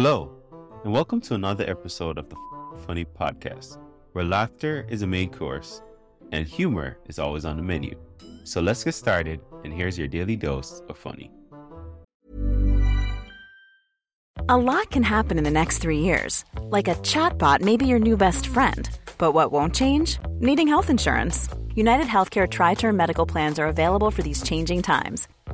Hello, and welcome to another episode of the Funny Podcast, where laughter is a main course and humor is always on the menu. So let's get started, and here's your daily dose of funny. A lot can happen in the next three years. Like a chatbot may be your new best friend. But what won't change? Needing health insurance. United Healthcare Tri Term Medical Plans are available for these changing times.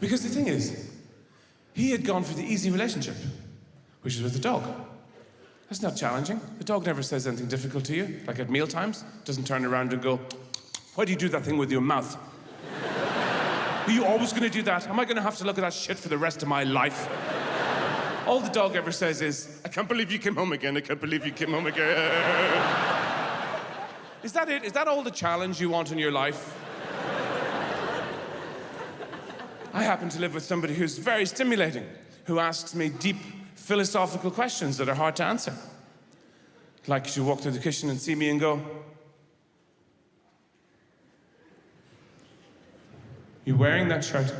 Because the thing is, he had gone for the easy relationship, which is with the dog. That's not challenging. The dog never says anything difficult to you, like at meal times. Doesn't turn around and go, Why do you do that thing with your mouth? Are you always going to do that? Am I going to have to look at that shit for the rest of my life? All the dog ever says is, I can't believe you came home again. I can't believe you came home again. Is that it? Is that all the challenge you want in your life? I happen to live with somebody who's very stimulating, who asks me deep philosophical questions that are hard to answer. Like she'll walk through the kitchen and see me and go, You wearing that shirt?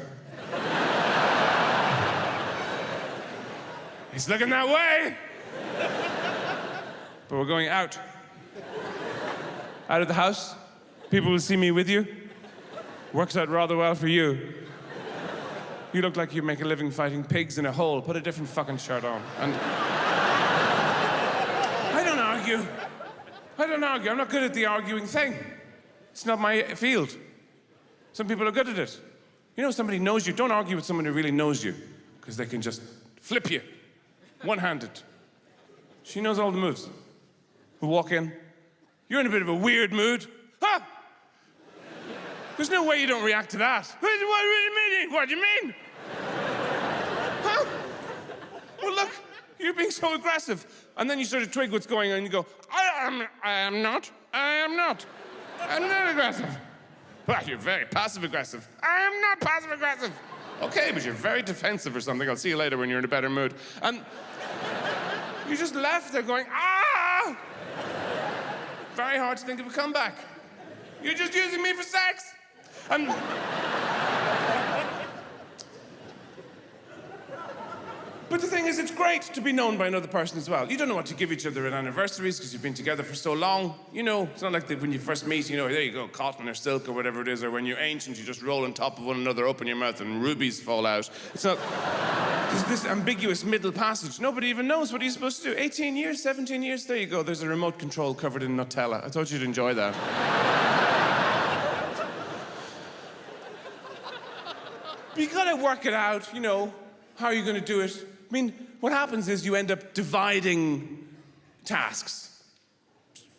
He's looking that way. but we're going out. Out of the house. People will see me with you. Works out rather well for you. You look like you make a living fighting pigs in a hole. Put a different fucking shirt on. And I don't argue. I don't argue. I'm not good at the arguing thing. It's not my field. Some people are good at it. You know, somebody knows you. Don't argue with someone who really knows you, because they can just flip you, one handed. She knows all the moves. We walk in. You're in a bit of a weird mood. Huh? There's no way you don't react to that. What, what, what do you mean? What do you mean? Huh? Well, look, you're being so aggressive. And then you sort of twig what's going on and you go, I am, I am not, I am not. I'm not aggressive. Well, you're very passive aggressive. I am not passive aggressive. Okay, but you're very defensive or something. I'll see you later when you're in a better mood. And you just left there going, ah! Very hard to think of a comeback. You're just using me for sex. And But the thing is, it's great to be known by another person as well. You don't know what to give each other at anniversaries because you've been together for so long. You know, it's not like the, when you first meet, you know, there you go, cotton or silk or whatever it is, or when you're ancient, you just roll on top of one another, open your mouth, and rubies fall out. It's not. There's this ambiguous middle passage. Nobody even knows what he's supposed to do. 18 years, 17 years, there you go. There's a remote control covered in Nutella. I thought you'd enjoy that. But you gotta work it out, you know. How are you gonna do it? I mean, what happens is you end up dividing tasks.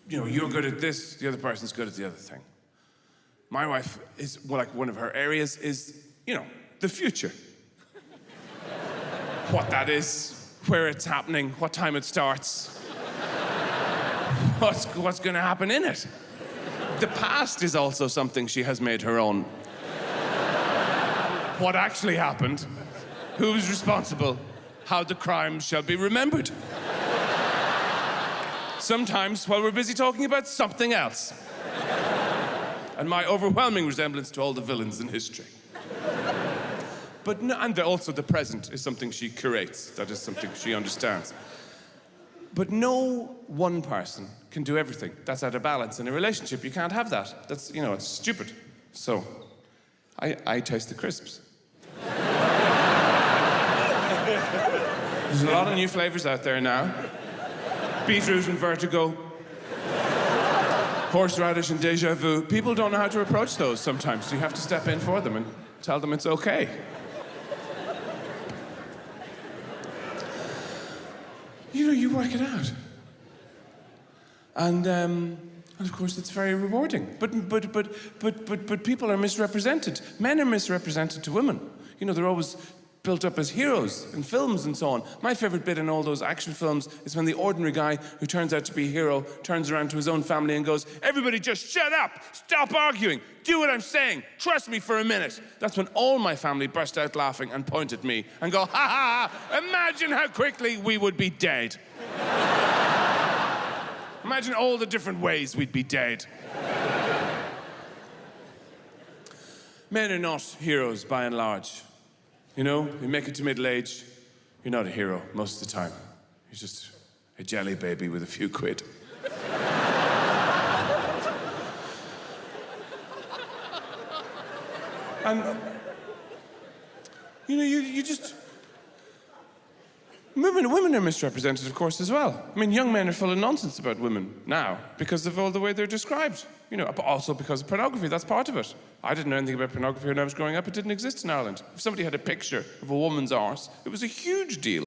You know, you're good at this, the other person's good at the other thing. My wife is, well, like, one of her areas is, you know, the future. what that is, where it's happening, what time it starts, what's, what's gonna happen in it. The past is also something she has made her own. what actually happened, who's responsible, how the crime shall be remembered. Sometimes while we're busy talking about something else. and my overwhelming resemblance to all the villains in history. but no, and also the present is something she curates. That is something she understands. But no one person can do everything. That's out of balance. In a relationship, you can't have that. That's, you know, it's stupid. So, I, I taste the crisps. There's a lot of new flavors out there now beetroot and vertigo, horseradish and deja vu. People don't know how to approach those sometimes, so you have to step in for them and tell them it's okay. You know, you work it out. And, um, and of course, it's very rewarding. But, but, but, but, but, but people are misrepresented. Men are misrepresented to women. You know, they're always built up as heroes in films and so on. My favorite bit in all those action films is when the ordinary guy who turns out to be a hero turns around to his own family and goes, Everybody just shut up! Stop arguing! Do what I'm saying! Trust me for a minute! That's when all my family burst out laughing and point at me and go, Ha ha! ha imagine how quickly we would be dead. Imagine all the different ways we'd be dead. Men are not heroes by and large. You know, you make it to middle age, you're not a hero most of the time. You're just a jelly baby with a few quid. and, you know, you, you just. Women, women are misrepresented, of course, as well. I mean, young men are full of nonsense about women now because of all the way they're described. You know, but also because of pornography. That's part of it. I didn't know anything about pornography when I was growing up. It didn't exist in Ireland. If somebody had a picture of a woman's arse, it was a huge deal.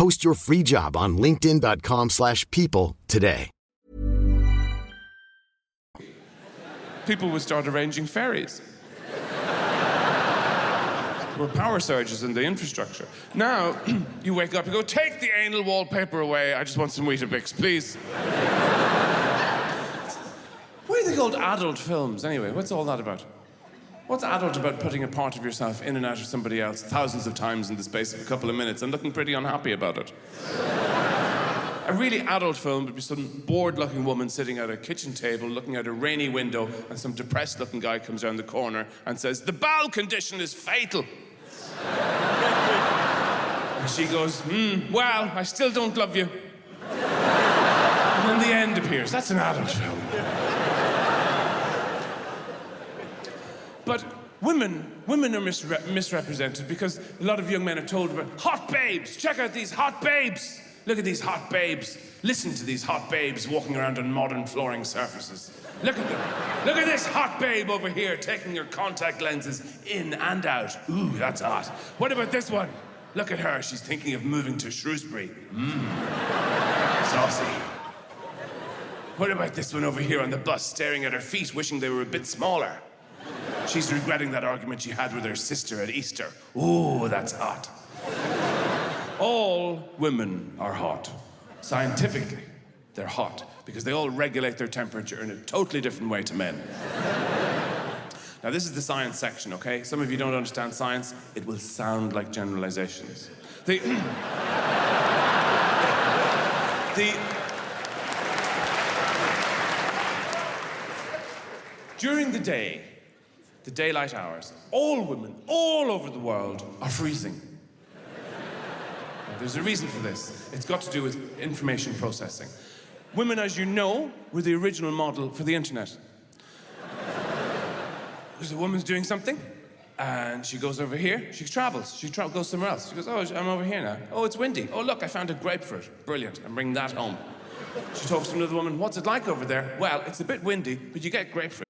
Post your free job on linkedin.com/people slash people today. People would start arranging ferries. We're power surges in the infrastructure. Now, you wake up, you go, take the anal wallpaper away. I just want some Weetabix, please. Why are they called adult films anyway? What's all that about? What's adult about putting a part of yourself in and out of somebody else thousands of times in the space of a couple of minutes and looking pretty unhappy about it? a really adult film would be some bored looking woman sitting at a kitchen table looking out a rainy window, and some depressed looking guy comes around the corner and says, The bowel condition is fatal. and she goes, Hmm, well, I still don't love you. and then the end appears. That's an adult film. But women, women are misre- misrepresented because a lot of young men are told about hot babes. Check out these hot babes. Look at these hot babes. Listen to these hot babes walking around on modern flooring surfaces. Look at them. Look at this hot babe over here taking her contact lenses in and out. Ooh, that's hot. What about this one? Look at her. She's thinking of moving to Shrewsbury. Mmm. Saucy. What about this one over here on the bus staring at her feet, wishing they were a bit smaller? She's regretting that argument she had with her sister at Easter. Ooh, that's hot. All women are hot. Scientifically, they're hot because they all regulate their temperature in a totally different way to men. now, this is the science section, okay? Some of you don't understand science. It will sound like generalizations. The, the, during the day, the daylight hours, all women all over the world are freezing. There's a reason for this. It's got to do with information processing. Women, as you know, were the original model for the internet. there's a woman's doing something, and she goes over here. She travels. She tra- goes somewhere else. She goes, oh, I'm over here now. Oh, it's windy. Oh, look, I found a grapefruit. Brilliant. I'm bringing that home. She talks to another woman. What's it like over there? Well, it's a bit windy, but you get grapefruit.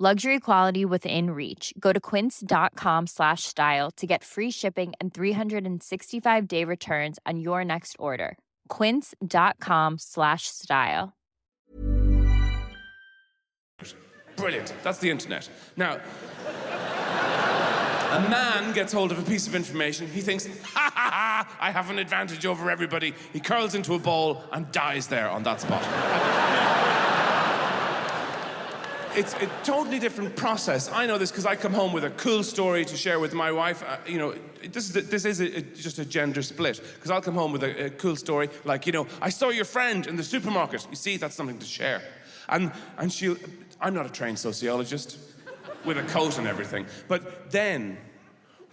Luxury quality within reach. Go to quince.com slash style to get free shipping and 365 day returns on your next order. Quince.com slash style. Brilliant. That's the internet. Now, a man gets hold of a piece of information. He thinks, ha ha ha, I have an advantage over everybody. He curls into a ball and dies there on that spot. It's a totally different process. I know this because I come home with a cool story to share with my wife. Uh, you know, this is a, this is a, a, just a gender split because I'll come home with a, cool story like, you know, I saw your friend in the supermarket. You see, that's something to share. And and she'll. I'm not a trained sociologist with a coat and everything. But then,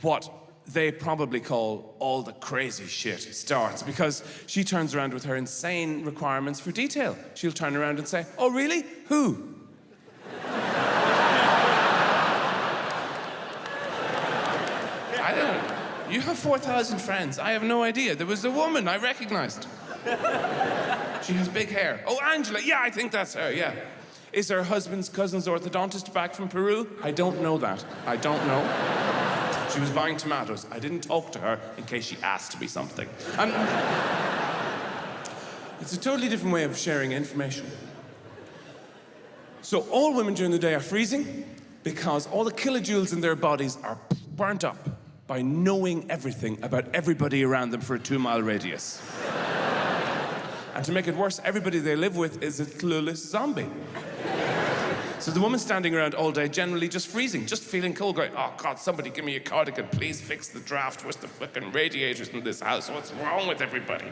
what they probably call all the crazy shit starts because she turns around with her insane requirements for detail. She'll turn around and say, Oh, really? Who? I don't know. You have 4,000 friends. I have no idea. There was a woman I recognized. She has big hair. Oh, Angela. Yeah, I think that's her. Yeah. Is her husband's cousin's orthodontist back from Peru? I don't know that. I don't know. She was buying tomatoes. I didn't talk to her in case she asked me something. And it's a totally different way of sharing information. So all women during the day are freezing because all the kilojoules in their bodies are burnt up by knowing everything about everybody around them for a two mile radius. and to make it worse, everybody they live with is a clueless zombie. So the woman's standing around all day, generally just freezing, just feeling cold, going, oh God, somebody give me a cardigan, please fix the draft. Where's the fucking radiators in this house? What's wrong with everybody?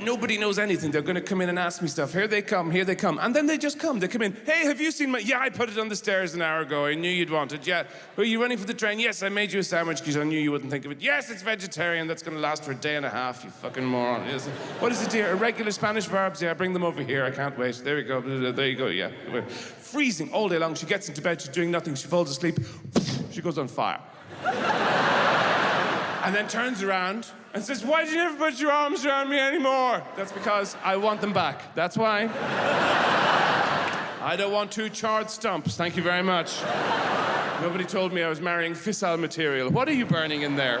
Nobody knows anything. They're going to come in and ask me stuff. Here they come, here they come. And then they just come. They come in. Hey, have you seen my. Yeah, I put it on the stairs an hour ago. I knew you'd want it. Yeah. Were you running for the train? Yes, I made you a sandwich because I knew you wouldn't think of it. Yes, it's vegetarian. That's going to last for a day and a half, you fucking moron. Yes. What is it, dear? Irregular Spanish verbs? Yeah, bring them over here. I can't wait. There we go. There you go. Yeah. Freezing all day long. She gets into bed. She's doing nothing. She falls asleep. She goes on fire. and then turns around and says, Why did you never put your arms around me anymore? That's because I want them back. That's why. I don't want two charred stumps. Thank you very much. Nobody told me I was marrying fissile material. What are you burning in there?